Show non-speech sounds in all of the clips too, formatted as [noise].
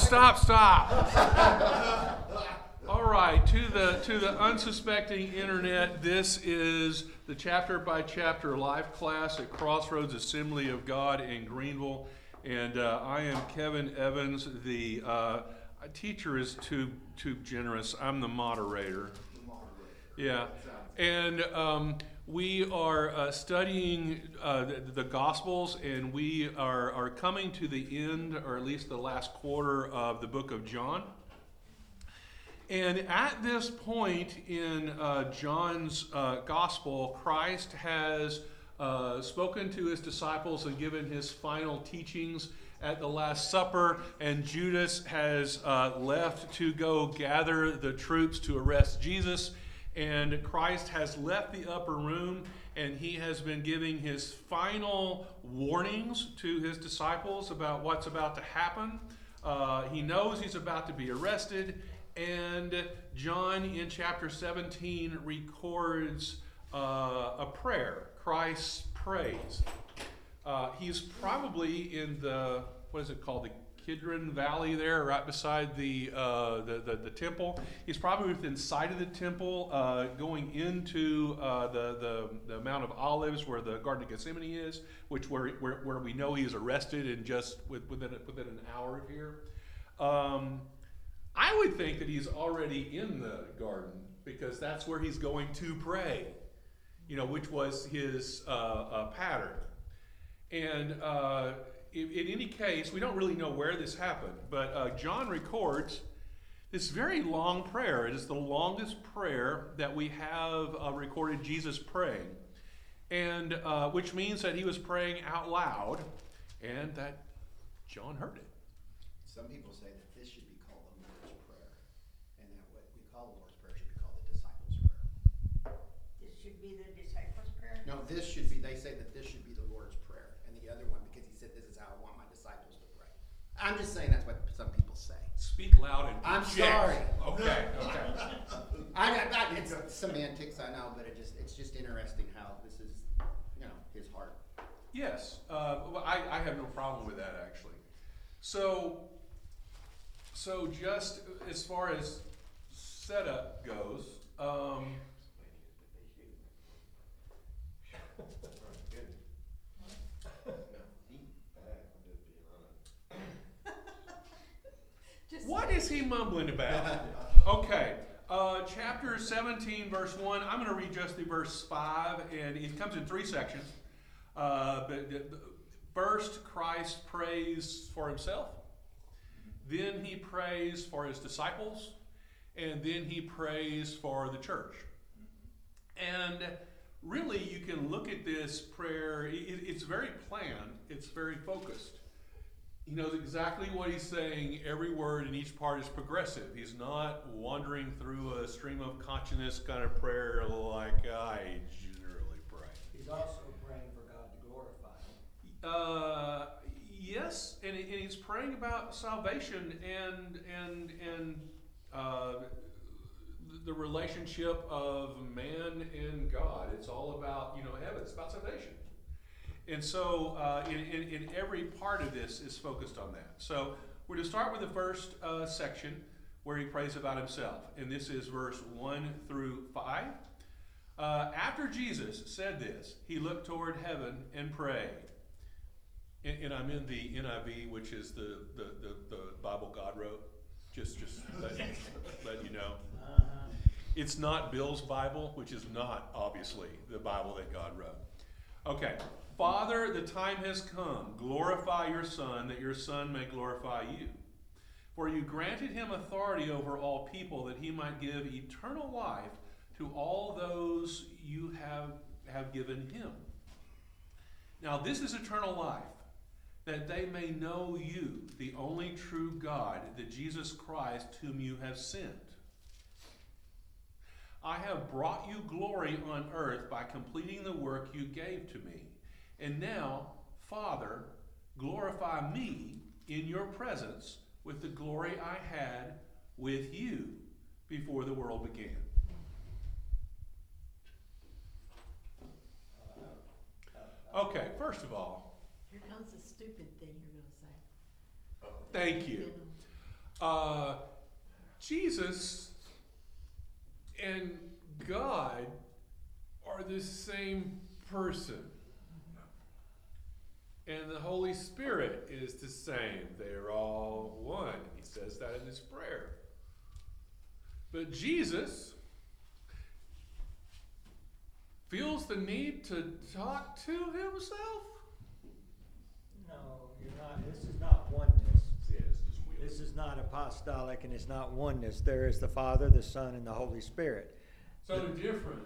stop, stop. All right, to the to the unsuspecting internet, this is the chapter by chapter life class at Crossroads Assembly of God in Greenville, and uh, I am Kevin Evans. The uh, teacher is too too generous. I'm the moderator. Yeah, and um, we are uh, studying uh, the, the, Gospels, and we are, are coming to the end, or at least the last quarter of the book of John. And at this point in uh, John's uh, Gospel, Christ has uh, spoken to his disciples and given his final teachings at the Last Supper, and Judas has uh, left to go gather the troops to arrest Jesus and Christ has left the upper room and he has been giving his final warnings to his disciples about what's about to happen. Uh, he knows he's about to be arrested, and John in chapter 17 records uh, a prayer. Christ prays. Uh, he's probably in the, what is it called, the Kidron Valley there, right beside the, uh, the, the, the, temple. He's probably within sight of the temple, uh, going into uh, the, the, the Mount of Olives where the Garden of Gethsemane is, which where, where, where we know he is arrested in just within, within an hour of here. Um, I would think that he's already in the garden because that's where he's going to pray, you know, which was his uh, uh, pattern. And uh, in, in, any case, we don't really know where this happened, but uh, John records this very long prayer. It is the longest prayer that we have uh, recorded Jesus praying, and uh, which means that he was praying out loud, and that John heard it. Some people say that this should be called the Lord's Prayer, and that what we call the Lord's Prayer should be called the Disciples' Prayer. This should be the disciples' prayer? No, this should be, they say that this should be the Lord's Prayer, and the other one, because he said this is how I want my disciples to pray. I'm just saying that's what some people say. Speak loud and I'm project. sorry. Okay, [laughs] okay. I, I, it's semantics, I know, but it just, it's just interesting how this is, you know, his heart. Yes, uh, well, I, I have no problem with that actually. So, so just as far as setup goes, um, [laughs] Just what is he mumbling about? [laughs] Okay, uh, chapter 17, verse 1. I'm going to read just the verse 5, and it comes in three sections. Uh, but the- the- first, Christ prays for himself. Then he prays for his disciples. And then he prays for the church. And really, you can look at this prayer, it, it's very planned, it's very focused. He knows exactly what he's saying. Every word in each part is progressive. He's not wandering through a stream of consciousness kind of prayer like I generally pray. He's also praying for God to glorify him. Uh, yes, and, and he's praying about salvation and and and uh, the relationship of man and God. It's all about you know heaven. It's about salvation. And so, uh, in, in, in every part of this is focused on that. So, we're going to start with the first uh, section where he prays about himself. And this is verse 1 through 5. Uh, after Jesus said this, he looked toward heaven and prayed. And, and I'm in the NIV, which is the, the, the, the Bible God wrote. Just, just let, let you know. It's not Bill's Bible, which is not obviously the Bible that God wrote. Okay. Father, the time has come. Glorify your Son, that your Son may glorify you. For you granted him authority over all people, that he might give eternal life to all those you have, have given him. Now, this is eternal life, that they may know you, the only true God, the Jesus Christ, whom you have sent. I have brought you glory on earth by completing the work you gave to me. And now, Father, glorify me in your presence with the glory I had with you before the world began. Okay, first of all, Here comes the stupid thing you're going to say. thank you. Uh, Jesus and God are the same person. And the Holy Spirit is the same. They're all one. He says that in his prayer. But Jesus feels the need to talk to himself. No, you're not, this is not oneness. Yeah, it's just weird. This is not apostolic and it's not oneness. There is the Father, the Son, and the Holy Spirit. So different,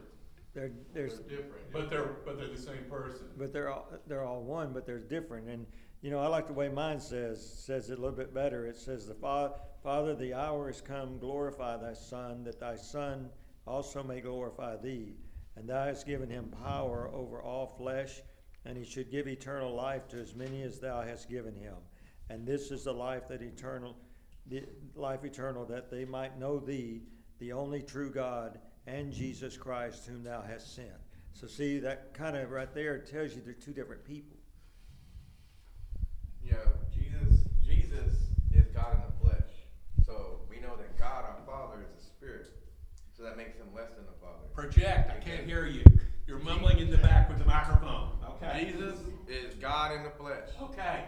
There, there's, Different. but they're but they're the same person. but they're all, they're all one, but they're different. And, you know, I like the way mine says, says it a little bit better. It says, the Fa- Father, the hour is come, glorify thy Son, that thy Son also may glorify thee. And thou hast given him power over all flesh, and he should give eternal life to as many as thou hast given him. And this is the life that eternal, the life eternal, that they might know thee, the only true God, and Jesus Christ, whom thou hast sent. So see, that kind of right there tells you they're two different people. Yeah, Jesus, Jesus is God in the flesh. So we know that God, our Father, is a spirit. So that makes him less than the Father. Project. I can't hear you. You're mumbling in the back with the microphone. Okay. Jesus is God in the flesh. Okay.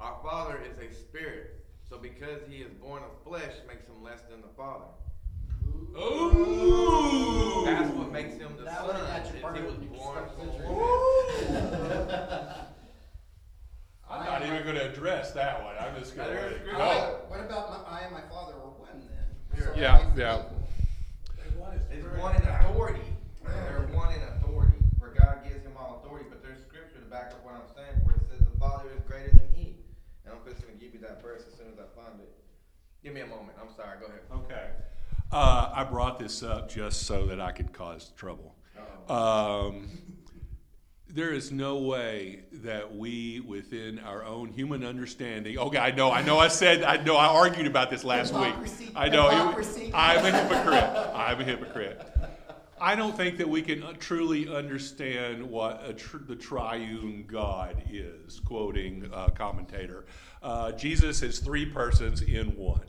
Okay. Our Father is a spirit. So because he is born of flesh makes him less than the Father. Ooh. That's what makes him the That Son. would've got you Is he was born [laughs] I'm not even going to address that one. I'm just going to let it go. What about my, I and my father are one then? So Yeah, that makes yeah. It's one in authority. They're one in authority. For God gives him all authority, but there's scripture to back up what I'm saying where it says the Father is greater than he. And I'm give that verse as soon as I find it. Give me a moment. I'm sorry, go ahead. Okay. Uh, I brought this up just so that I could cause trouble. Um, there is no way that we, within our own human understanding, okay, I know, I know, I said, I know, I argued about this last week. I know, hypocrisy. I'm a hypocrite. I'm a hypocrite. I don't think that we can uh, truly understand what tr- the triune God is, quoting a commentator. Uh, Jesus is three persons in one.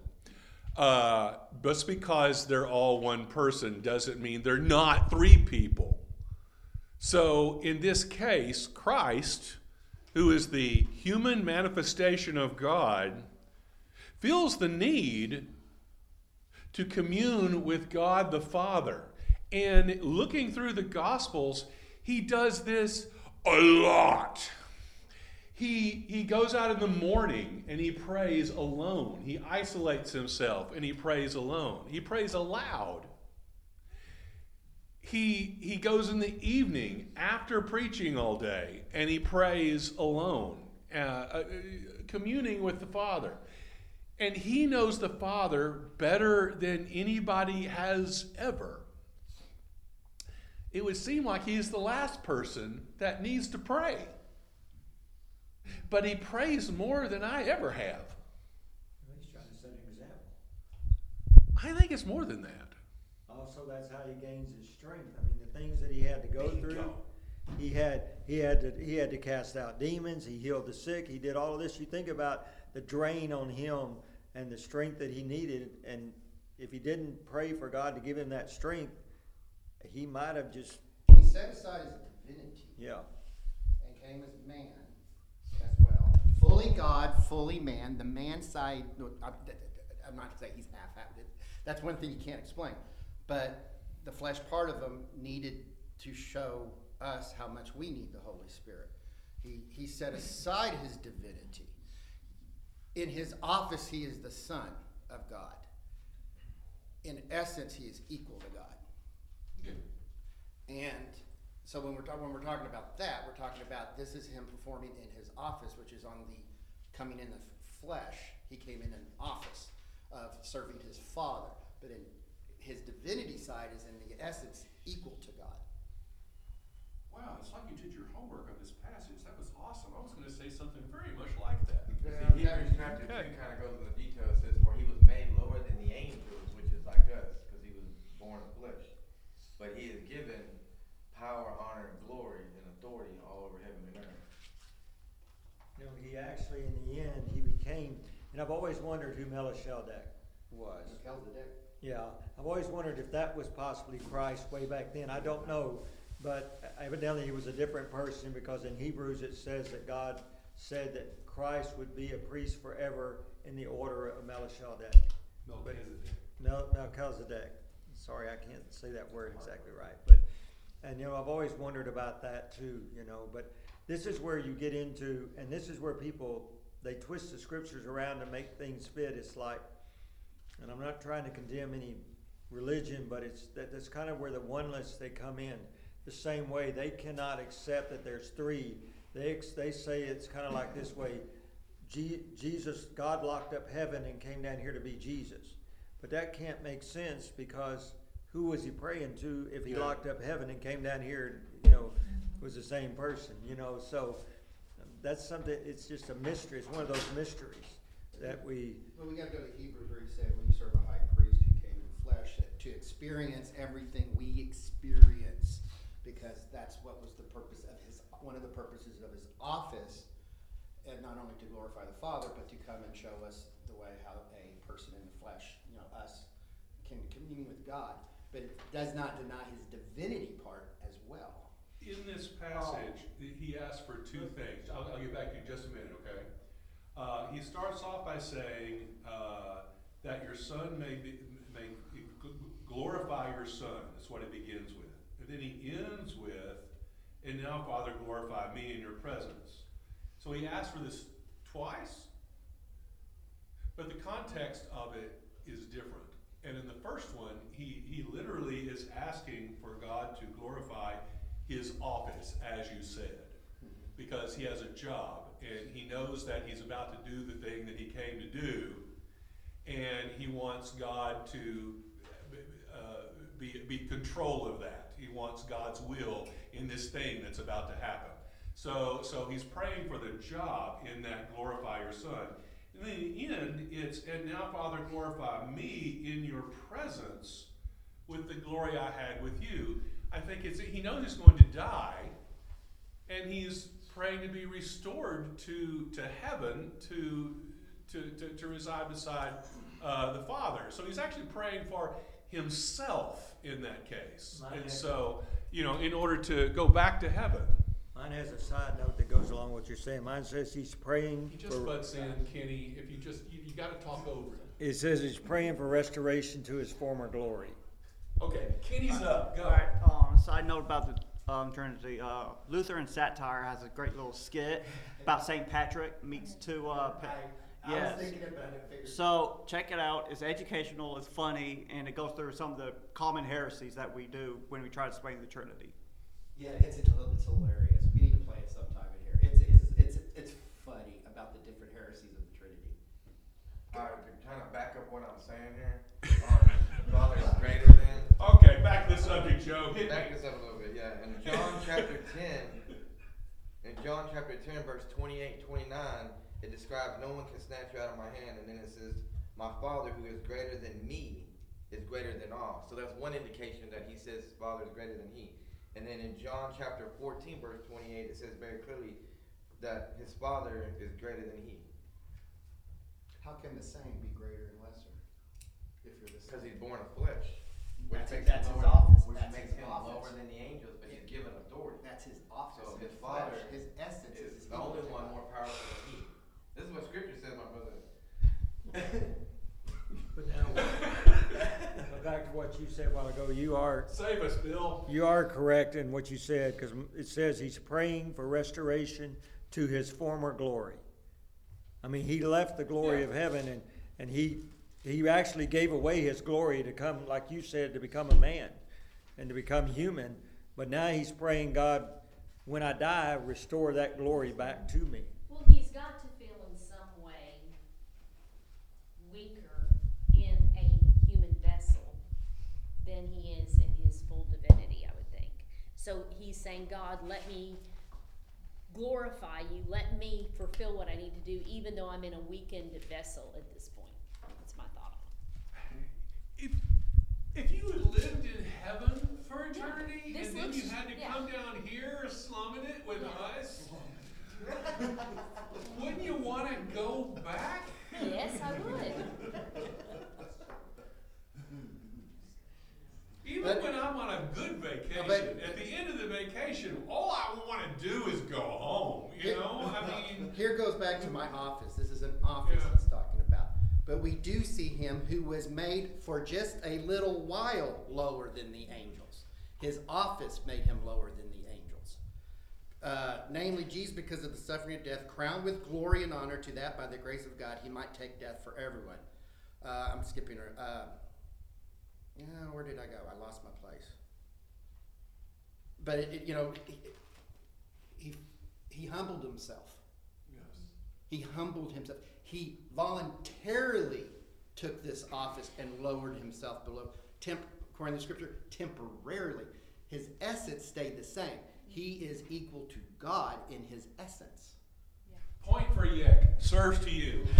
Uh, just because they're all one person doesn't mean they're not three people. So, in this case, Christ, who is the human manifestation of God, feels the need to commune with God the Father. And looking through the Gospels, he does this a lot. He, he goes out in the morning and he prays alone. He isolates himself and he prays alone. He prays aloud. He, he goes in the evening after preaching all day and he prays alone, uh, uh, communing with the Father. And he knows the Father better than anybody has ever. It would seem like he's the last person that needs to pray. But he prays more than I ever have. He's trying to set an example. I think it's more than that. Also, that's how he gains his strength. I mean, the things that he had to go you through. He had he had to he had to cast out demons. He healed the sick. He did all of this. You think about the drain on him and the strength that he needed. And if he didn't pray for God to give him that strength, he might have just He set aside his divinity yeah. and came as man as well. Fully God, fully man. The man side, no, I'm I'm not saying he's half-half. That's one thing you can't explain. But the flesh part of him needed to show us how much we need the Holy Spirit. He, he set aside his divinity. In his office, he is the Son of God. In essence, he is equal to God. And so when we're talking when we're talking about that, we're talking about this is him performing in his office, which is on the coming in the flesh. He came in an office of serving his father, but in his divinity side is in the essence equal to God. Wow, it's like you did your homework on this passage. That was awesome. I was going to say something very much like that. See, Hebrews chapter Okay. 2 kind of goes into detail. It says, For he was made lower than the angels, which is like us, because he was born of flesh. But he is given power, honor, and glory, and authority all over heaven and earth. You know, he actually, in the end, he became, and I've always wondered who Melchizedek was. Melchizedek. Yeah, I've always wondered if that was possibly Christ way back then. I don't know, but evidently he was a different person because in Hebrews it says that God said that Christ would be a priest forever in the order of Melchizedek. Melchizedek. Mel- Melchizedek. Sorry, I can't say that word exactly right, but and you know I've always wondered about that too. You know, but this is where you get into, and this is where people they twist the scriptures around to make things fit. It's like, and I'm not trying to condemn any religion, but it's that that's kind of where the oneness they come in. The same way they cannot accept that there's three. They they say it's kind of like this way. Je- Jesus, God locked up heaven and came down here to be Jesus. But that can't make sense because who was he praying to if he Yeah. locked up heaven and came down here, and, you know, was the same person, you know? So um, that's something, it's just a mystery. It's one of those mysteries that we, Well, we gotta go to Hebrews where he said, we serve a high priest who came in flesh to experience everything we experience. Because that's what was the purpose of his, one of the purposes of his office. And not only to glorify the Father, but to come and show us way how a person in the flesh, you know, us, can commune with God. But it does not deny his divinity part as well. In this passage, he asks for two things. I'll, I'll get back to you in just a minute, okay? Uh, he starts off by saying, uh, that your son may be, may glorify your son, that's what it begins with. And then he ends with, and now Father, glorify me in your presence. So he asks for this twice, but the context of it is different. And in the first one, he, he literally is asking for God to glorify his office, as you said, because he has a job and he knows that he's about to do the thing that he came to do, and he wants God to uh, be, be control of that. He wants God's will in this thing that's about to happen. So, so he's praying for the job in that glorify your son. And then in the end, it's, and now, Father, glorify me in your presence with the glory I had with you. I think it's, he knows he's going to die, and he's praying to be restored to, to heaven to, to, to, to reside beside uh, the Father. So he's actually praying for himself in that case. Mine And has- so, you know, in order to go back to heaven. Mine has a side note that goes along with what you're saying. Mine says he's praying He just for, butts in, Kenny. If you just, you, you got to talk over it. it says he's praying for restoration to his former glory. Okay, Kenny's up. Go. All right. Um, side note about the um, Trinity. Uh, Lutheran satire has a great little skit about Saint Patrick meets two. Uh, pa- I, I yes. was thinking about it, figured. So check it out. It's educational. It's funny, and it goes through some of the common heresies that we do when we try to explain the Trinity. Yeah, it's, it's, it's hilarious. We need to play it sometime in here. It's, it's, it's, it's funny about the different heresies of the Trinity. Alright, to kind of back up what I'm saying here, um, Father greater than. Okay, back to the subject, Joe. Hit Back me. this up a little bit, yeah. In John chapter 10, in John chapter 10, verse 28, 29, it describes no one can snatch you out of my hand. And then it says, My Father who is greater than me is greater than all. So that's one indication that he says his Father is greater than he. And then in John chapter 14, verse 28, it says very clearly that his Father is greater than he. How can the same be greater and lesser? If you're the same? Because he's born of flesh. Which That's- makes that's him his lower, office. Which That's makes his him office. lower than the angels, but he's given authority. That's his office. So his his flesh, father his essence is, is his the only image. one more powerful than he. This is what scripture says, my brother. But now, but back to what you said a while ago, you are, Save us, Bill. you are correct in what you said, because it says he's praying for restoration to his former glory. I mean, he left the glory Yeah. of heaven and, and he, he actually gave away his glory to come, like you said, to become a man and to become human. But now he's praying, God, when I die, restore that glory back to me. Well, he's got to feel in some way weaker in a human vessel than he is in his full divinity, I would think. So he's saying, God, let me glorify you, let me fulfill what I need to do, even though I'm in a weakened vessel at this point. That's my thought. If, if you had lived in heaven for Yeah, eternity this and then you had to yeah. come down here slumming it with Yeah. us, wouldn't you want to go back? Yes. I would. Even But- when I'm on a good vacation, But- at the end of the vacation, all I want to do is go home. You know, I mean, Here goes back to my office. This is an office Yeah. it's talking about. But we do see him who was made for just a little while lower than the angels. His office made him lower than the angels. Uh, namely, Jesus, because of the suffering of death, crowned with glory and honor, to that by the grace of God he might take death for everyone. Uh, I'm skipping her. Uh, yeah, where did I go? I lost my place. But it, it, you know, he, he he humbled himself. He humbled himself. He voluntarily took this office and lowered himself below, temp, according to the scripture, temporarily. His essence stayed the same. He is equal to God in his essence. point for Yick serves to you. [laughs]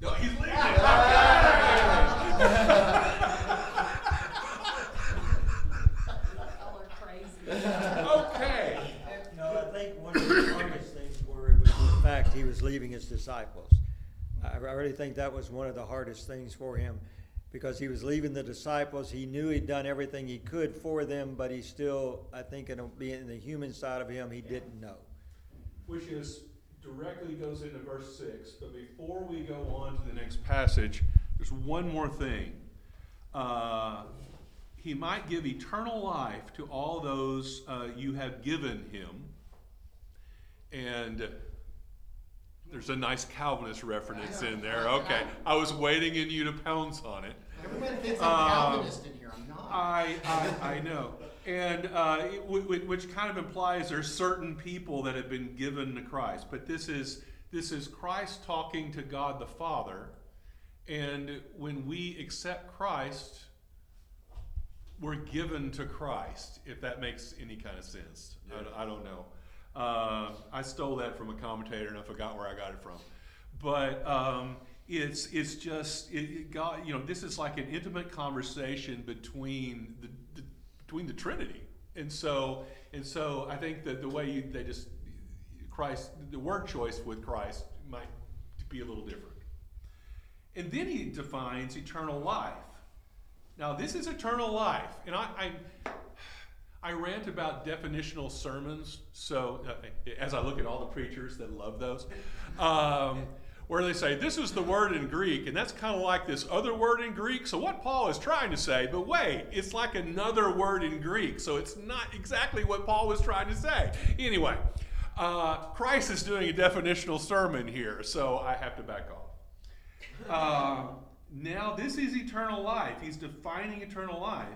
No, he's leaving. [laughs] [laughs] Y'all are crazy. okay. No, I think one of the strongest things were it was the fact he was leaving his disciples. I, really think that was one of the hardest things for him because he was leaving the disciples. He knew he'd done everything he could for them, but he still, I think, in a, being the human side of him, he didn't know. Which is directly goes into verse six. But before we go on to the next passage, there's one more thing. Uh, he might give eternal life to all those uh, you have given him. And there's a nice Calvinist reference in there. Okay, I was waiting in you to pounce on it. Everyone thinks I'm I'm Um, Calvinist in here. I'm not. I, I, I know. And uh, it- wh- wh- which kind of implies there's certain people that have been given to Christ. But this is, this is Christ talking to God the Father. And when we accept Christ, we're given to Christ, if that makes any kind of sense. I, I don't know. Uh, I stole that from a commentator and I forgot where I got it from. But um, it's it's just it, it God. You know, this is like an intimate conversation between the, the between the Trinity, and so and so I think that the way you, they just Christ, the word choice with Christ might be a little different. And then he defines eternal life. Now, this is eternal life, and I, I, I rant about definitional sermons. So, uh, as I look at all the preachers that love those, um, where they say this is the word in Greek, and that's kind of like this other word in Greek. So, what Paul is trying to say, but wait, it's like another word in Greek, so it's not exactly what Paul was trying to say. Anyway, uh, Christ is doing a definitional sermon here, so I have to back off. Uh, now, this is eternal life. He's defining eternal life.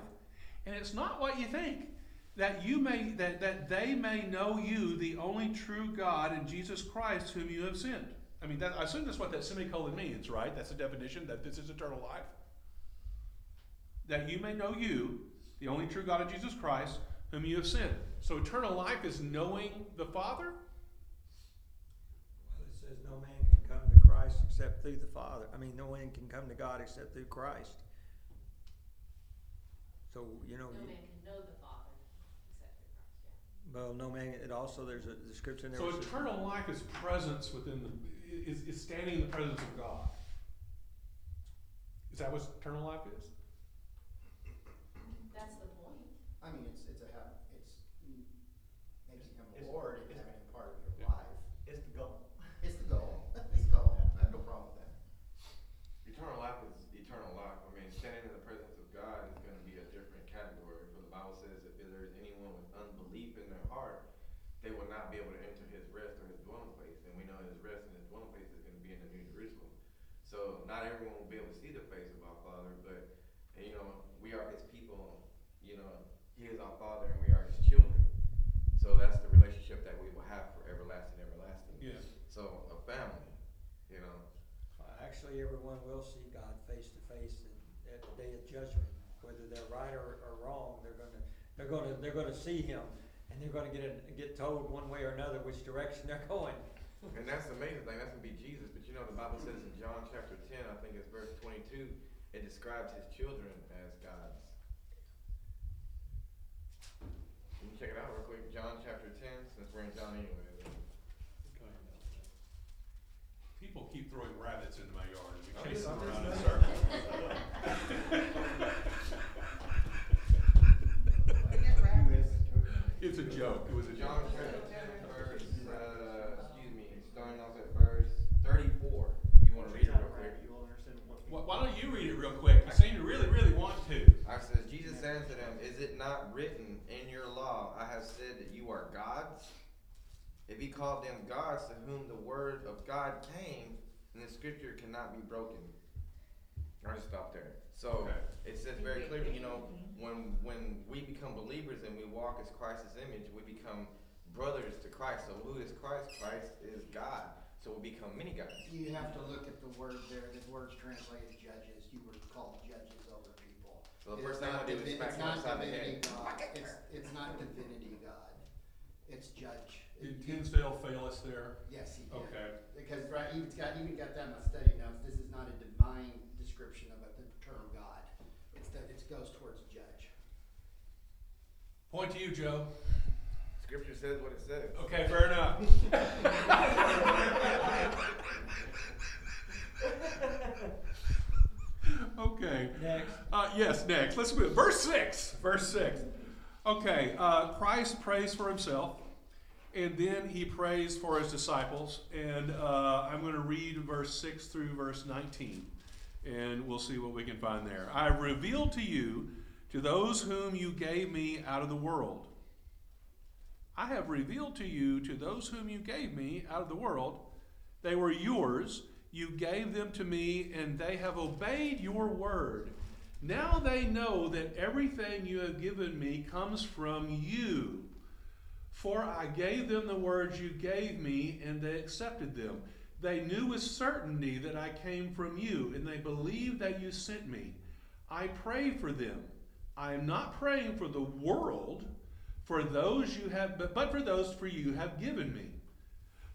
And it's not what you think. That you may that, that they may know you, the only true God, and Jesus Christ, whom you have sent. I mean, that, I assume that's what that semicolon means, right? That's the definition that this is eternal life. That you may know you, the only true God, and Jesus Christ, whom you have sent. So eternal life is knowing the Father. Well, it says no man can come to Christ except through the Father. I mean, no one can come to God except through Christ. So, you know, No man can know the Father except through Christ, well, no man, it also, there's a description there. So which says- eternal life is presence within the is, is standing in the presence of God. Is that what eternal life is? That's the point. I mean, it's it's a have it's making him a It's- lord and it's- having him part of your life. It's the goal. It's the goal. It's the goal. I have no problem with that. Eternal life is eternal life. I mean, standing in the presence of God is going to be a different category. For the Bible says if there is anyone with unbelief in their heart, they will not be able to enter his rest or his dwelling place. And we know his rest and his dwelling place is going to be in the New Jerusalem. So not everyone will be able to see the face of our Father, but and, you know we are his people. You know he is our Father and we are his children. So that's the relationship that we will have for everlasting, everlasting. Yes. So a family, you know. Actually, everyone will see God face to face at the day of judgment, whether they're right or, or wrong. They're gonna, they're gonna, they're gonna see Him, and they're gonna get a, get told one way or another which direction they're going. And that's the amazing thing. That's gonna be Jesus. But you know, the Bible says in John chapter ten, I think it's verse twenty-two, it describes his children as gods. Can you check it out real quick? John chapter ten, since we're in John anyway. People keep throwing rabbits into my yard and I'm we chase just- them I'm around in circles. We get rabbits. It's a joke, it was a John joke. chapter ten, verse, uh, excuse me, starting off at verse thirty-four, if you wanna read it real quick. You will understand what. Why, why don't you read it real quick? You seem to really, really want to. I says, Jesus answered them, Is it not written in your law, I have said that you are gods? If he called them gods to whom the word of God came, then the scripture cannot be broken. I'll just stop there. So Okay. it says very clearly, you know, when when we become believers and we walk as Christ's image, we become brothers to Christ. So who is Christ? Christ is God. So we become many gods. You have to look at the word there, the word's translated judges, you were called judges over people. So the It's first thing not I do is divi- smack it's him not upside the divinity head. God. It's, it's not divinity God, it's judge. Did Tyndale fail us there? Yes, he did. Okay. Because, right, even got, even got that in my study notes, this is not a divine description of it, the term God. It's that, it goes towards judge. Point to you, Joe. Scripture says what it says. Okay, fair enough. [laughs] [laughs] [laughs] Okay. Next. Uh, yes, next. Let's move. Verse 6. Verse 6. Okay, uh, Christ prays for himself, and then he prays for his disciples. And uh, I'm going to read verse 6 through verse 19, and we'll see what we can find there. I revealed to you, to those whom you gave me out of the world. I have revealed to you, to those whom you gave me out of the world. They were yours. You gave them to me, and they have obeyed your word. Now they know that everything you have given me comes from you. For I gave them the words you gave me, and they accepted them. They knew with certainty that I came from you, and they believed that you sent me. I pray for them. I am not praying for the world, for those you have, but, for those for you have given me.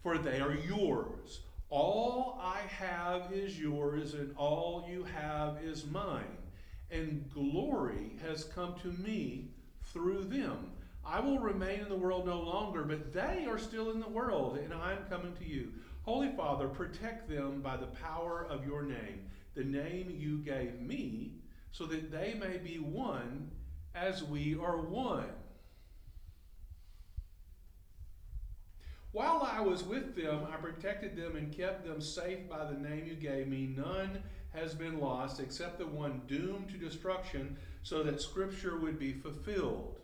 For they are yours. All I have is yours, and all you have is mine. And glory has come to me through them. I will remain in the world no longer, but they are still in the world, and I am coming to you. Holy Father, protect them by the power of your name, the name you gave me, so that they may be one as we are one. While I was with them, I protected them and kept them safe by the name you gave me. None has been lost except the one doomed to destruction, so that Scripture would be fulfilled.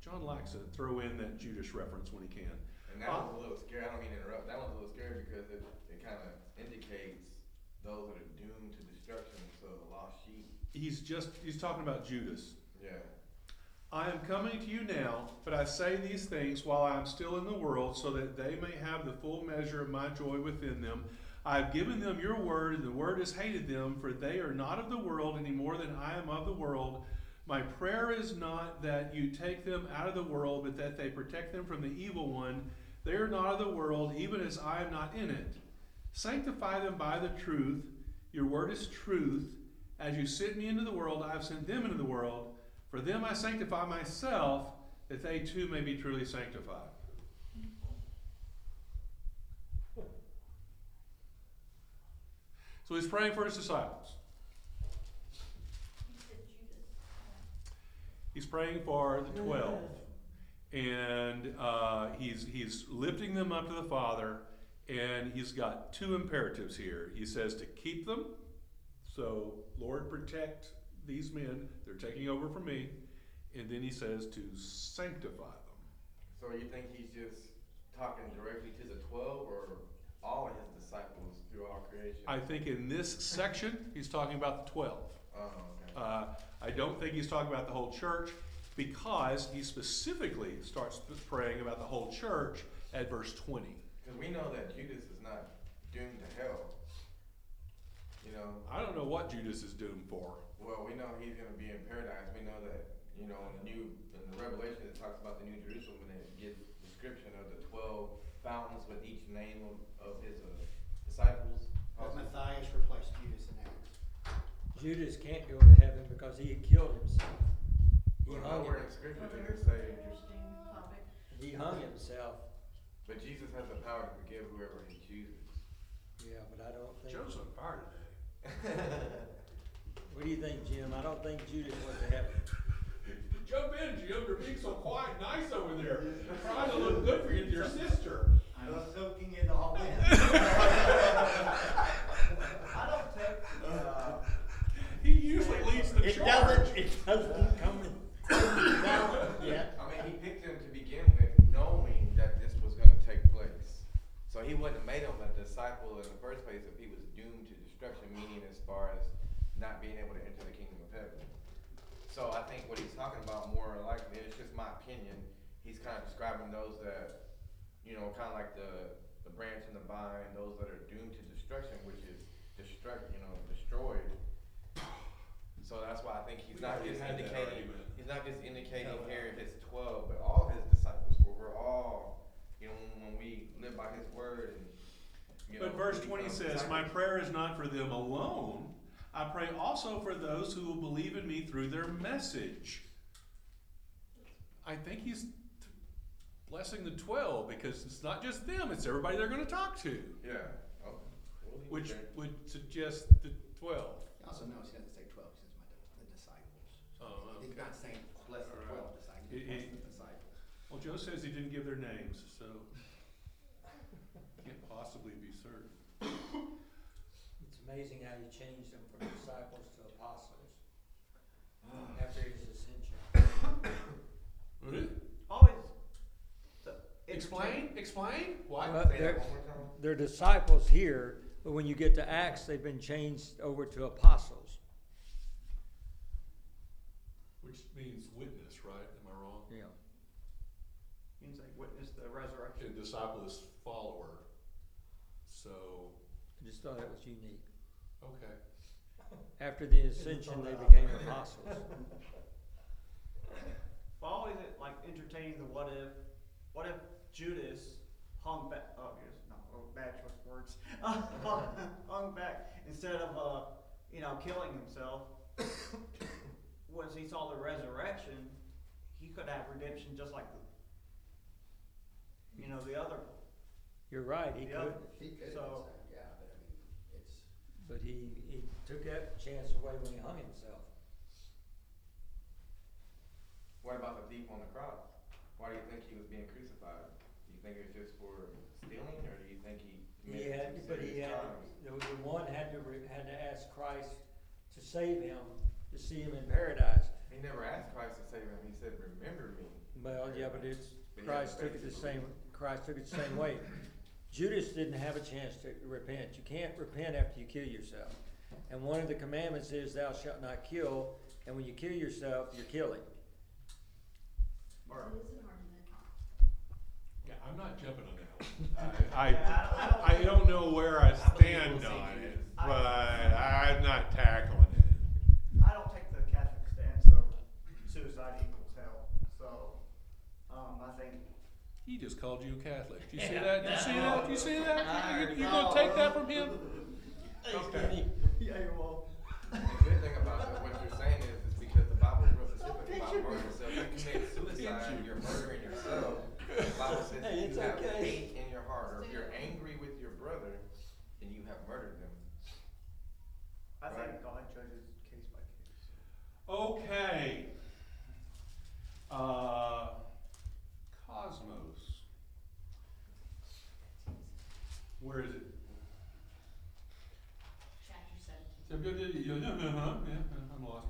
John likes to throw in that Judas reference when he can. And that was a little scary. I don't mean to interrupt. That one's a little scary because it, it kind of indicates those that are doomed to destruction, so the lost sheep. He's just, he's talking about Judas. Yeah. I am coming to you now, but I say these things while I am still in the world, so that they may have the full measure of my joy within them. I have given them your word, and the word has hated them, for they are not of the world any more than I am of the world. My prayer is not that you take them out of the world, but that they protect them from the evil one. They are not of the world, even as I am not in it. Sanctify them by the truth. Your word is truth. As you sent me into the world, I have sent them into the world. For them I sanctify myself, that they too may be truly sanctified. So he's praying for his disciples. He's praying for the twelve. And uh, he's, he's lifting them up to the Father, and he's got two imperatives here. He says to keep them, so Lord, protect these men, they're taking over from me. And then he says to sanctify them. So you think he's just talking directly to the twelve or all of his disciples through all creation? I think in this section, he's talking about the twelve. Oh, okay. Uh, I don't think he's talking about the whole church because he specifically starts praying about the whole church at verse 20. Because we know that Judas is not doomed to hell. You know, I don't know what Judas is doomed for. well, we know he's going to be in paradise. We know that, you know, in the new, in the Revelation, it talks about the New Jerusalem and it gives description of the 12 fountains with each name of, of his uh, disciples. But Matthias replaced Judas in Acts. Judas can't go to heaven because he had killed himself. He Well, hung, nowhere in scripture did it say, he hung himself. but Jesus has the power to forgive whoever he chooses. Yeah, but I don't think. Joe's on fire today. [laughs] What do you think, Jim? I don't think Judas was to heaven. [laughs] Jump in, Jim. You're being so quiet and nice over there. Trying to look good for you, your sister. I was soaking in all in. [laughs] I don't take, uh, He usually leads the It charge. doesn't, it doesn't come in balance yet. I mean, he picked him to begin with, knowing that this was gonna take place. So he wouldn't have made him a disciple in the first place if he was doomed to destruction, meaning as far as not being able to enter the kingdom of heaven. So I think what he's talking about more likely, and it's just my opinion, he's kind of describing those that, you know, kind of like the, the branch and the vine, those that are doomed to destruction, which is destruct, you know, destroyed. So that's why I think he's We not just indicating, argument. he's not just indicating No. here his twelve, but all his disciples, for we're all, you know, when we live by his word and, you know. But verse we twenty become says, My prayer is not for them alone. I pray also for those who will believe in me through their message. I think he's t- blessing the twelve because it's not just them, it's everybody they're gonna talk to. Yeah. Oh, we'll leave it Which there. would suggest the twelve. You also notice he doesn't say twelve, he says my, the disciples. Oh, He's not saying bless the twelve disciples, He- bless he- the disciples. Well, Joe says he didn't give their names, so can't possibly be certain. It's amazing how you changed them from disciples to apostles after his ascension. always. the- Explain, explain, why? Well, Say that they're, one more time. they're disciples here, but when you get to Acts, they've been changed over to apostles. Which means witness, right? Am I wrong? Yeah. Means they witness the resurrection. And disciple is follower. So, I just thought that was unique. Okay. After the ascension, they became apostles. [laughs] But always it, like entertaining the what if, what if Judas hung back, oh, yes, no, oh, bad choice of words. [laughs] hung back instead of, uh, you know, killing himself. [coughs] Once he saw the resurrection, he could have redemption just like the, you know, the other. You're right, he Yeah. could, He could So- yeah, but I mean, it's, but he, he took that chance away when he hung himself. What about the thief on the cross? Why do you think he was being crucified? Do you think it was just for stealing, or do you think he He committed had, some but he serious had, crimes? the, the one had to, re- had to ask Christ to save him, to see him in paradise. He never asked Christ to save him. He said, "Remember me." Well, yeah, but it's, But he Christ took it to the same, Christ took it the same way. [laughs] Judas didn't have a chance to repent. You can't repent after you kill yourself. And one of the commandments is thou shalt not kill, and when you kill yourself, you're killing. So it is an argument. Yeah, I'm not jumping on that one. I, [laughs] I- I I, I don't know where I stand on it, but I'm not tackling it. I don't take the Catholic stance, so suicide equals hell. So, um, I think He just called you a Catholic. Did you see that? Did you see that? Did you see that? I You, you gonna take that from him? [laughs] Okay. [laughs] Yeah, you well. The good thing about it, what you're saying is, is because the Bible is real specific about murder. So if you commit suicide, you're murdering yourself. The Bible says Hey, if it's you have okay. hate in your heart, or if you're angry with your brother, then you have murdered them. I Right. think God judges case by case. Okay. Uh, Cosmos. Where is it? Chapter seventeen. Yeah, yeah, I'm lost.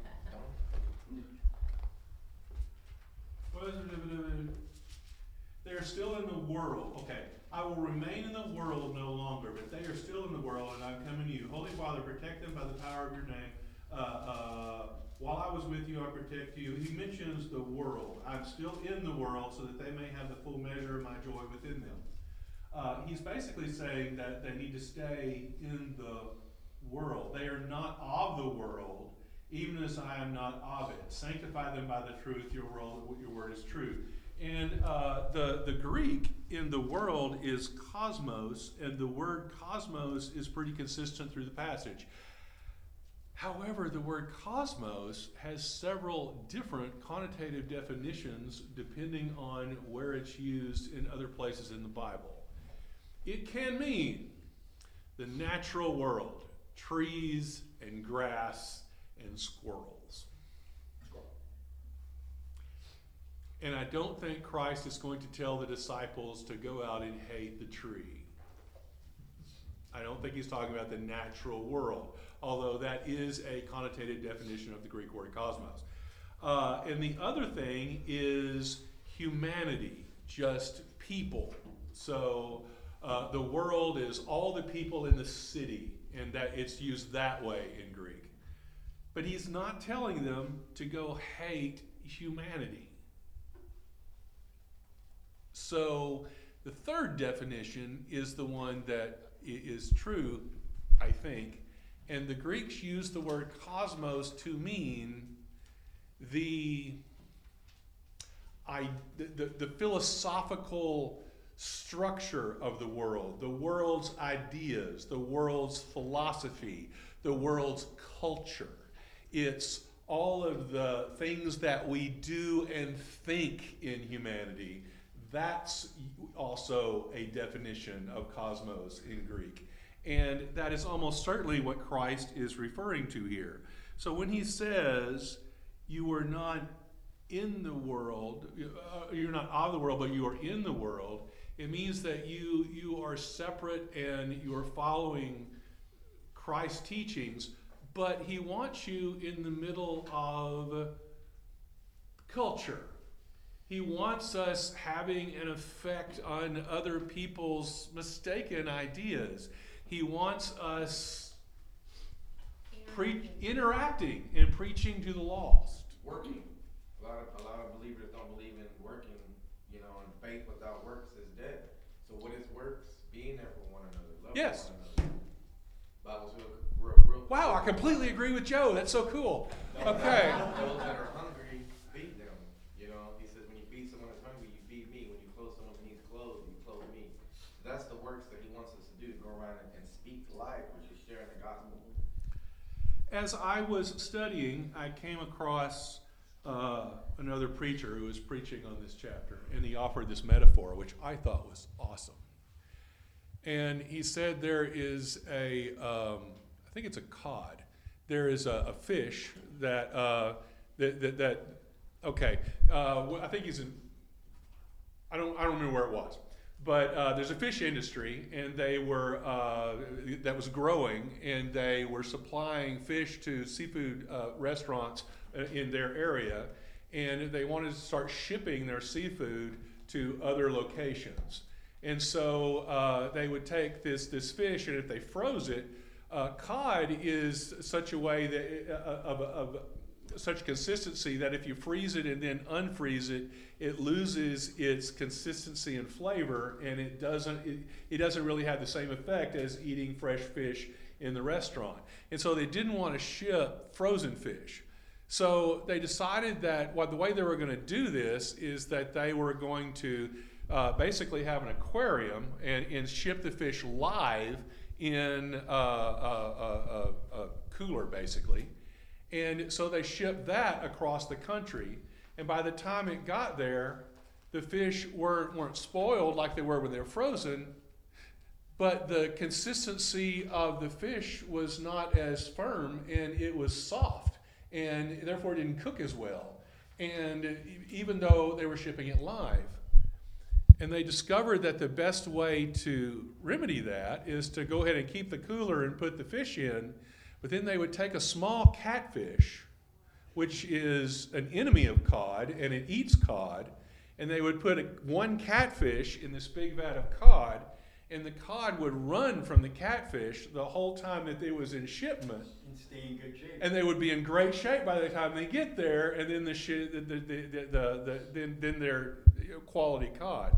They are still in the world. Okay. I will remain in the world no longer, but they are still in the world, and I'm coming to you. Holy Father, protect them by the power of your name. Uh, uh, while I was with you, I protect you. He mentions the world. I'm still in the world so that they may have the full measure of my joy within them. Uh, he's basically saying that they need to stay in the world. They are not of the world, even as I am not of it. Sanctify them by the truth. Your world, your word is truth. And uh, the the Greek in the world is cosmos, and the word cosmos is pretty consistent through the passage. However, the word cosmos has several different connotative definitions depending on where it's used in other places in the Bible. It can mean the natural world, trees and grass and squirrels. And I don't think Christ is going to tell the disciples to go out and hate the tree. I don't think he's talking about the natural world, although that is a connotated definition of the Greek word cosmos. Uh, and the other thing is humanity, just people. So uh, the world is all the people in the city, and that it's used that way in Greek. But he's not telling them to go hate humanity. So the third definition is the one that is true, I think. And the Greeks use the word cosmos to mean the, I, the, the, the philosophical structure of the world, the world's ideas, the world's philosophy, the world's culture. It's all of the things that we do and think in humanity. That's also a definition of cosmos in Greek. And that is almost certainly what Christ is referring to here. So when he says, You are not in the world, uh, you're not of the world, but you are in the world, it means that you, you are separate and you are following Christ's teachings, but he wants you in the middle of culture. He wants us having an effect on other people's mistaken ideas. He wants us pre- interacting and preaching to the lost. Working. A lot of a lot of believers don't believe in working. You know, in faith without works is dead. So what is works? Being there for one another. Loving Yes. one another. Bible's real, real, real Wow, I completely agree with Joe. That's so cool. Okay. Those that are hungry, feed them. You know, he says, when you feed someone that's hungry, you feed me. When you clothe someone who needs clothes, you clothe me. That's the works that he wants us to do: to go around and, and speak life, which is sharing the gospel. As I was studying, I came across uh, another preacher who was preaching on this chapter, and he offered this metaphor, which I thought was awesome. And he said there is a, um, I think it's a cod. There is a, a fish that, uh, that, that, that, okay, uh, I think he's in, I don't, I don't remember where it was. But uh, there's a fish industry, and they were uh, that was growing, and they were supplying fish to seafood uh, restaurants uh, in their area, and they wanted to start shipping their seafood to other locations. And so uh, they would take this this fish, and if they froze it, uh, cod is such a way that uh, of, of such consistency that if you freeze it and then unfreeze it, it loses its consistency and flavor, and it doesn't it, it doesn't really have the same effect as eating fresh fish in the restaurant. And so they didn't want to ship frozen fish. So they decided that well, the way they were going to do this is that they were going to uh, basically have an aquarium and, and ship the fish live in a, a, a, a cooler, basically. And so they shipped that across the country. And by the time it got there, the fish weren't, weren't spoiled like they were when they were frozen, but the consistency of the fish was not as firm and it was soft and therefore it didn't cook as well. And even though they were shipping it live, and they discovered that the best way to remedy that is to go ahead and keep the cooler and put the fish in, but then they would take a small catfish, which is an enemy of cod and it eats cod, and they would put a, one catfish in this big vat of cod, and the cod would run from the catfish the whole time that it was in shipment And stay in good shape. and they would be in great shape by the time they get there, and then the shi the, the, the, the, the, then then they're quality cod.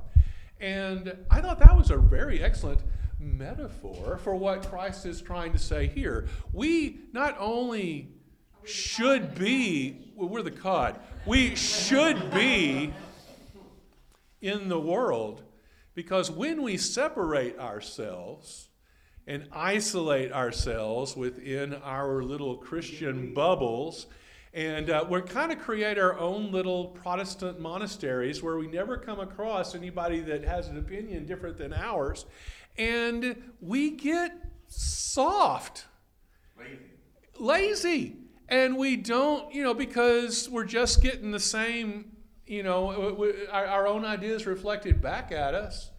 And I thought that was a very excellent metaphor for what Christ is trying to say here. We not only should be, well, we're the cod, we should be in the world because when we separate ourselves, and isolate ourselves within our little Christian bubbles. And uh, we kind of create our own little Protestant monasteries where we never come across anybody that has an opinion different than ours. And we get soft, Lazy. lazy, and we don't, you know, because we're just getting the same, you know, w- w- our, our own ideas reflected back at us.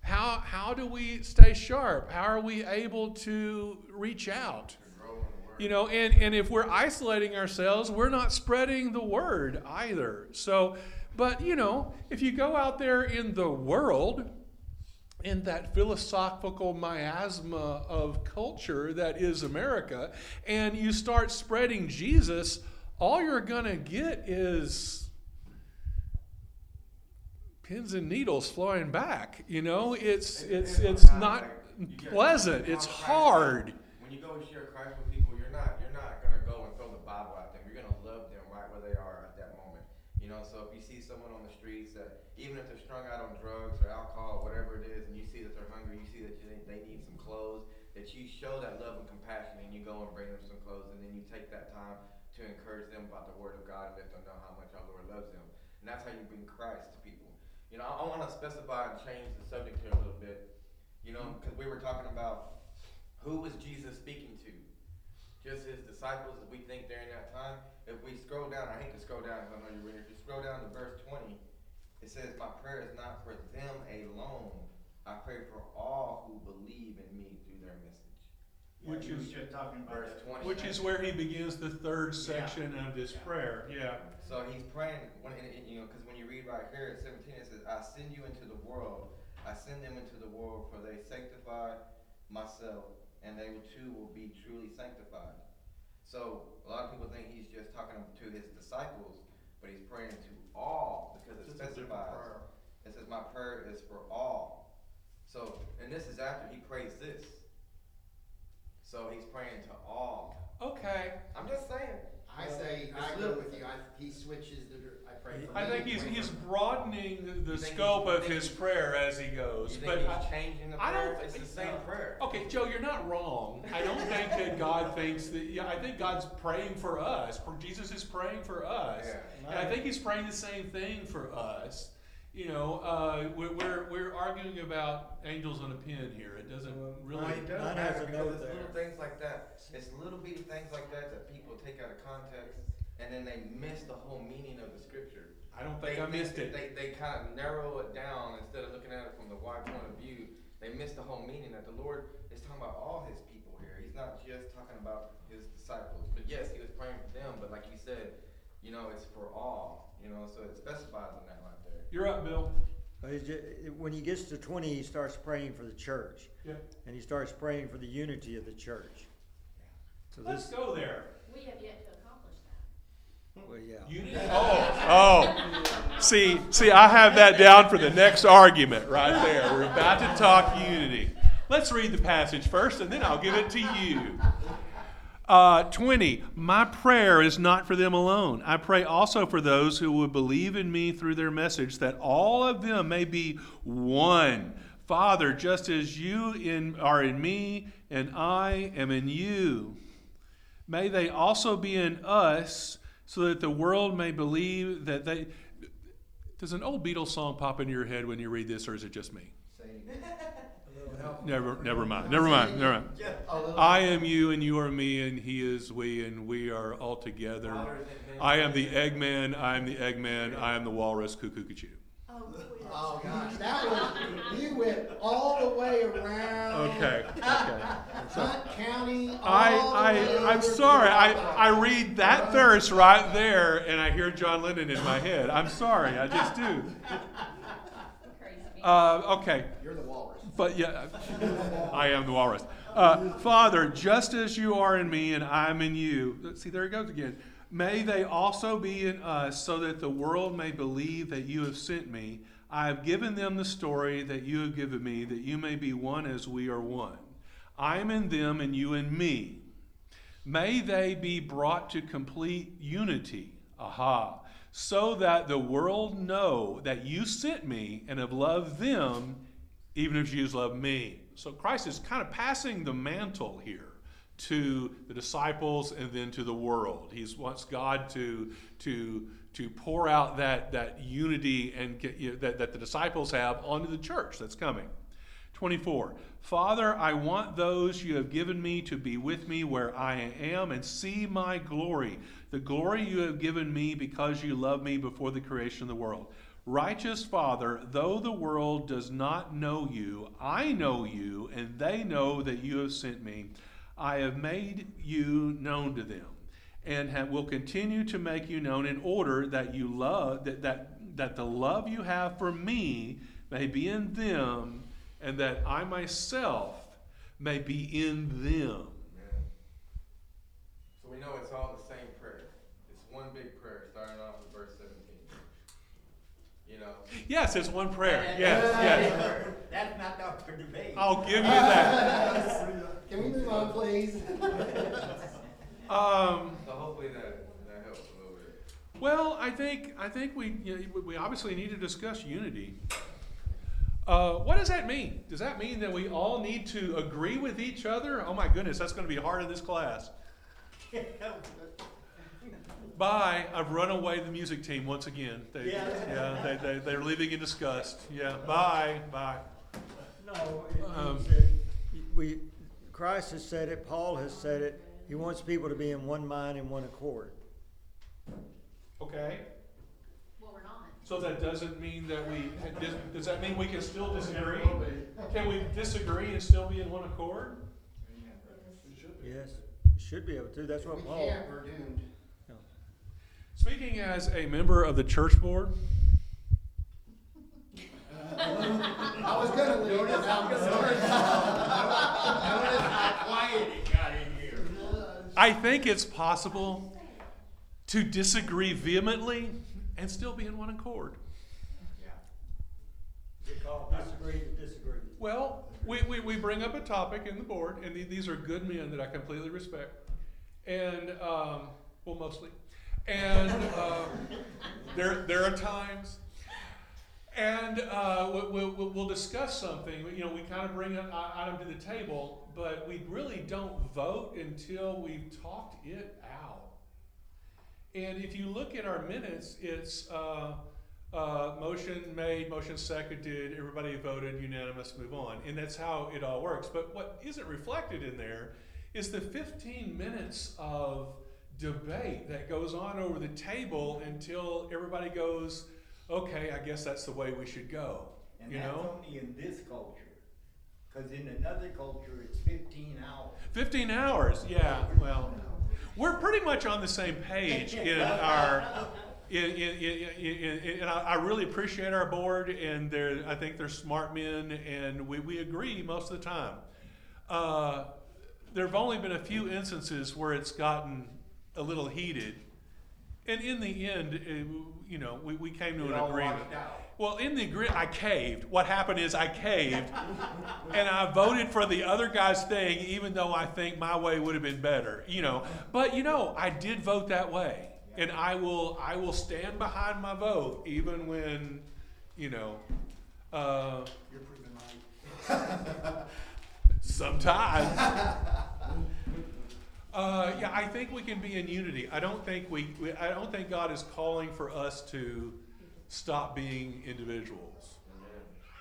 How how do we stay sharp? How are we able to reach out? You know, and, and if we're isolating ourselves, we're not spreading the word either. So, but you know, if you go out there in the world, in that philosophical miasma of culture that is America, and you start spreading Jesus, all you're going to get is pins and needles flying back. You know, it's it's it's not pleasant. It's hard. When you go and share Christ with people, you're not you're not gonna go and throw the Bible at them. You're gonna love them right where they are at that moment. You know, so if you see someone on the streets that even if they're strung out on drugs or alcohol or whatever it is, and you see that they're hungry, you see that they, they need some clothes, that you show that love and compassion, and you go and bring them some clothes, and then you take that time to encourage them about the Word of God and let them know how much our Lord loves them. And that's how you bring Christ to people. You know, I, I want to specify and change the subject here a little bit. You know, mm-hmm. because we were talking about who was Jesus speaking to? Just his disciples that we think during that time? If we scroll down, I hate to scroll down because I know you're reading. If you scroll down to verse 20, it says, My prayer is not for them alone. I pray for all who believe in me through their message. Which is- just talking about Verse that. 20. Which is where he begins the third section of this prayer. Yeah. So he's praying, when, and, and, you know, because when you read right here at 17, it says, I send you into the world. I send them into the world, for they sanctify myself, and they too will be truly sanctified. So a lot of people think he's just talking to his disciples, but he's praying to all because it Just a different specifies. prayer. It says, My prayer is for all. So, and this is after he prays this. So he's praying to all. Okay. I'm just saying. I say, It's I go with you, I, he switches the, dir- I pray for me. I think you he's pray he's for broadening the, the think scope he's- of his prayer as he You goes. think But he's changing the I prayer? don't It's the think- same prayer. okay, Joe, you're not wrong. I don't think that God [laughs] thinks that. Yeah, I think God's praying for us. For Jesus is praying for us, Yeah. and I think He's praying the same thing for us. You know, uh, we're, we're we're arguing about angels on a pin here. It doesn't really. No, it does Mine matter has a because it's there. little things like that. It's little bitty things like that that people take out of context, and then they miss the whole meaning of the scripture. I don't think They I missed it. They, they kind of narrow it down instead of looking at it from the wide point of view. They miss the whole meaning that the Lord is talking about all His people here. He's not just talking about His disciples. But yes, He was praying for them. But like you said, you know, it's for all. You know, so it specifies in that right there. You're up, Bill. But he's ju- when he gets to twenty, he starts praying for the church, Yeah. and he starts praying for the unity of the church. So Let's this, go there. We have yet to accomplish that. well, yeah. Unity. [laughs] Oh, oh. See, see, I have that down for the next argument right there. We're about to talk unity. Let's read the passage first, and then I'll give it to you. Uh, 20. My prayer is not for them alone. I pray also for those who will believe in me through their message, that all of them may be one. Father, just as you in, are in me and I am in you, may they also be in us, so that the world may believe that they. Does an old Beatles song pop into your head when you read this, or is it just me? [laughs] Never, never mind. Never mind. Never mind. I am you, and you are me, and he is we, and we are all together. I am the Eggman. I am the Eggman. I am the Walrus. Cuckoo, cuckoo. Oh, please. Gosh, that was, you went all the way around. Okay. Okay. Hunt County, all I, the way I, I'm sorry. I, I read that verse right there, and I hear John Lennon in my head. I'm sorry. I just do. Crazy. Uh, okay. You're the walrus. But yeah, I am the walrus. Uh, Father, just as you are in me and I'm in you, see, there it goes again. May they also be in us, so that the world may believe that you have sent me. I have given them the story that you have given me, that you may be one as we are one. I am in them and you in me. May they be brought to complete unity. Aha. So that the world know that you sent me and have loved them even if you love me. So Christ is kind of passing the mantle here to the disciples and then to the world. He wants God to to to pour out that that unity and get, you know, that that the disciples have onto the church that's coming. 24. Father, I want those you have given me to be with me where I am and see my glory, the glory you have given me because you love me before the creation of the world. Righteous Father, though the world does not know you, I know you, and they know that you have sent me. I have made you known to them, and have, will continue to make you known in order that you love that, that that the love you have for me may be in them, and that I myself may be in them. Amen. So we know it's all the same prayer. It's one big prayer, starting off with verse 17. You know, Yes, it's one prayer. Yes, yes. That's not up for debate. I'll give you that. [laughs] Can we move on, please? [laughs] Um, so hopefully that, that helps a little bit. well, I think I think we you know, we obviously need to discuss unity. Uh, what does that mean? Does that mean that we all need to agree with each other? Oh my goodness, that's going to be hard in this class. [laughs] Bye. I've run away the music team once again. They, Yeah. yeah, they, they, they're leaving in disgust. Yeah, bye, bye. No, Um, means we, Christ has said it, Paul has said it, he wants people to be in one mind and one accord. Okay. Well, we're not. So that doesn't mean that we, does, does that mean we can still disagree? Can we disagree and still be in one accord? Yes, should be able to, that's If what we Paul. can't, we're doomed. Speaking as a member of the church board, I was gonna leave it out. Notice how quiet it got in here. I think it's possible to disagree vehemently and still be in one accord. We call disagree to disagree. Well, we, we, we bring up a topic in the board, and the- these are good men that I completely respect. And, um, well, mostly. And, um, there, there are times, and, uh, we, we, we'll, we'll discuss something, you know, we kind of bring an i- item to the table, but we really don't vote until we've talked it out. And if you look at our minutes, it's, uh, uh, motion made, motion seconded, everybody voted unanimous, move on. And that's how it all works. But what isn't reflected in there is the 15 minutes of debate that goes on over the table until everybody goes, okay, I guess that's the way we should go. And you that's know? only in this culture. Cause in another culture, it's fifteen hours. 15 hours, yeah, well, we're pretty much on the same page [laughs] in our, in, in, in, and I, I really appreciate our board, and they're, I think they're smart men, and we, we agree most of the time. Uh, there have only been a few instances where it's gotten a little heated, and in the end, it, you know, we, we came to It an agreement. Well, in the agree, I caved. What happened is I caved, and I voted for the other guy's thing, even though I think my way would have been better. You know, but you know, I did vote that way, and I will, I will stand behind my vote, even when, you know, uh, You're proven right. [laughs] sometimes. [laughs] Uh, yeah, I think we can be in unity. I don't think we, we, I don't think God is calling for us to stop being individuals.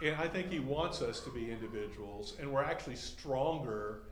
And I think He wants us to be individuals, and we're actually stronger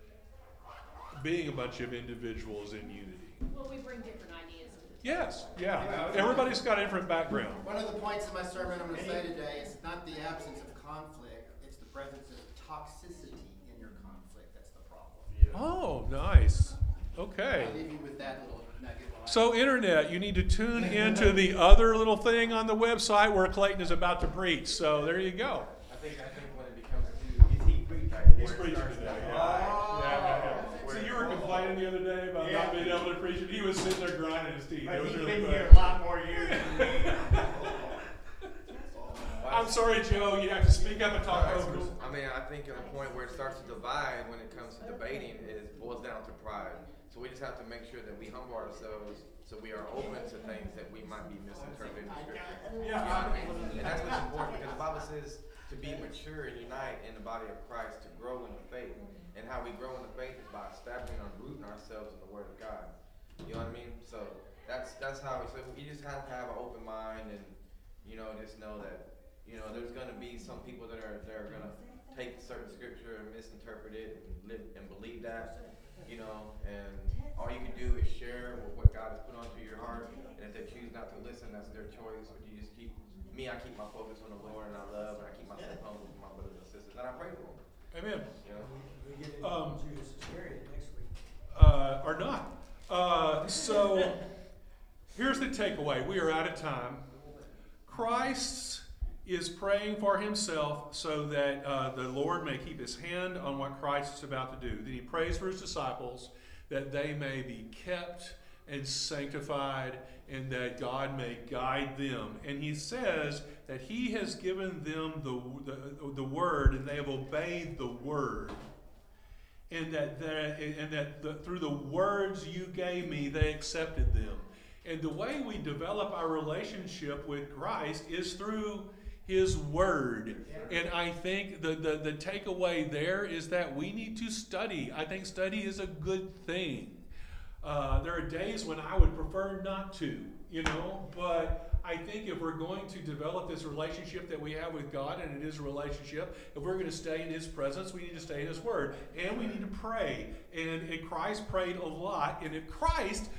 being a bunch of individuals in unity. Well, we bring different ideas to the Yes, yeah. Everybody's got a different background. One of the points of my sermon I'm gonna say today is not the absence of conflict, it's the presence of toxicity in your conflict, that's the problem. Oh, nice. Okay. I'll leave you with that little nugget. while I- So, internet, you need to tune into the other little thing on the website where Clayton is about to preach. So, there you go. I think, I think when it becomes too, Is he preaching? He's preaching today. Yeah. Yeah, yeah, oh. yeah. So, you were complaining the other day about not being able to preach, and he was sitting there grinding his teeth. It But was he's really been funny. here a lot more years than me. [laughs] I'm sorry, Joe. You have to speak up and talk over. us. I mean, I think at a point where it starts to divide when it comes to debating is boils down to pride. So we just have to make sure that we humble ourselves so we are open to things that we might be misinterpreting in scripture. You know what I mean? And that's what's important because the Bible says to be mature and unite in the body of Christ, to grow in the faith. And how we grow in the faith is by establishing and rooting ourselves in the Word of God. You know what I mean? So that's that's how we so we just have to have an open mind and you know just know that you know there's gonna be some people that are that are gonna take certain scripture and misinterpret it and live and believe that, you know, and all you can do is share with what God has put onto your heart. And if they choose not to listen, that's their choice. But you just keep me, I keep my focus on the Lord and I love and I keep myself humble with my brothers and sisters. And I pray for them. Amen. You know? We get into Um, Judas Iscariot next week. Uh, or not. Uh, so [laughs] here's the takeaway. We are out of time. Christ is praying for himself so that uh, the Lord may keep his hand on what Christ is about to do. Then he prays for his disciples that they may be kept and sanctified and that God may guide them. And he says that he has given them the, the, the word and they have obeyed the word and that the, and that the, through the words you gave me, they accepted them. And the way we develop our relationship with Christ is through His Word. And I think the, the, the takeaway there is that we need to study. I think study is a good thing. Uh, there are days when I would prefer not to, you know, but I think if we're going to develop this relationship that we have with God, and it is a relationship, if we're going to stay in His presence, we need to stay in His Word. And we need to pray. And, and Christ prayed a lot. And if Christ,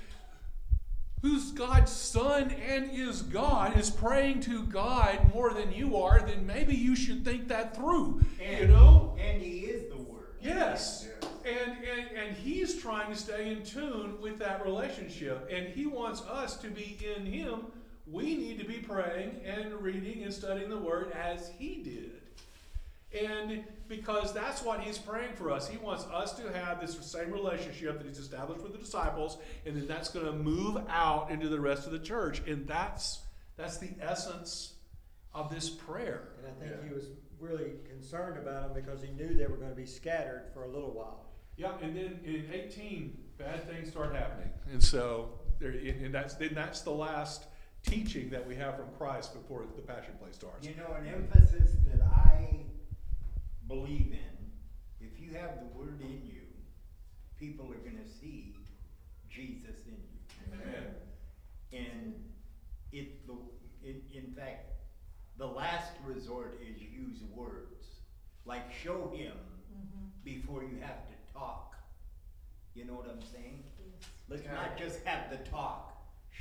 who's God's Son and is God, is praying to God more than you are, then maybe you should think that through. And, you know? And he is the word. Yes. And, and, and he's trying to stay in tune with that relationship. And he wants us to be in him. We need to be praying and reading and studying the word as he did. And because that's what he's praying for us. He wants us to have this same relationship that he's established with the disciples, and then that's going to move out into the rest of the church. And that's that's the essence of this prayer. And I think he was really concerned about them because he knew they were gonna be scattered for a little while. Yeah, and then in 18, bad things start happening. And so, there, and that's, then that's the last teaching that we have from Christ before the Passion Play starts. You know, an emphasis that I believe in, if you have the word in you, people are gonna see Jesus in you. Amen. And it, the, in, in fact, the last resort is use words. Like show him mm-hmm. before you have to talk. You know what I'm saying? Let's not just have the talk,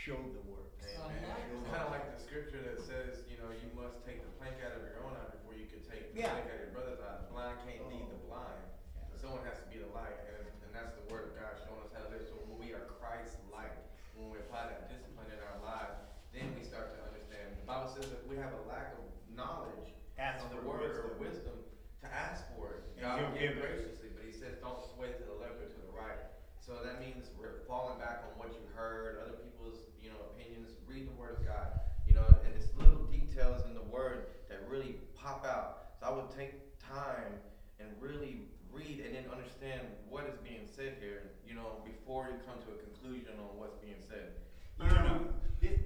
show the works. Amen. It's kind of like the scripture that says, you know, you must take the plank out of your own eye before you can take the Yeah. plank out of your brother's eye. The blind can't oh. lead the blind. So someone has to be the light, and, and that's the word of God showing us how to live. So when we are Christ-like, when we apply that discipline in our lives, then we start to understand. The Bible says that we have a lack of knowledge Ask on the for words wisdom. of wisdom to ask for it. God he'll give give it. graciously, but He says don't sway to the left or to the right. So that means we're falling back on what you heard, other people's, you know, opinions. Read the Word of God, you know, and it's little details in the Word that really pop out. So I would take time and really read and then understand what is being said here, you know, before you come to a conclusion on what's being said. You know, this,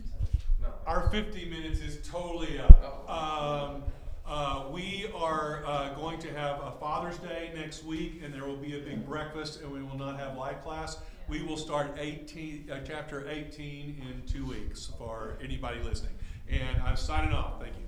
I'm. No. Our 50 minutes is totally up. Oh. Um, uh, we are uh, going to have a Father's Day next week, and there will be a big breakfast, and we will not have live class. We will start 18, uh, chapter 18 in two weeks for anybody listening. And I'm signing off. Thank you.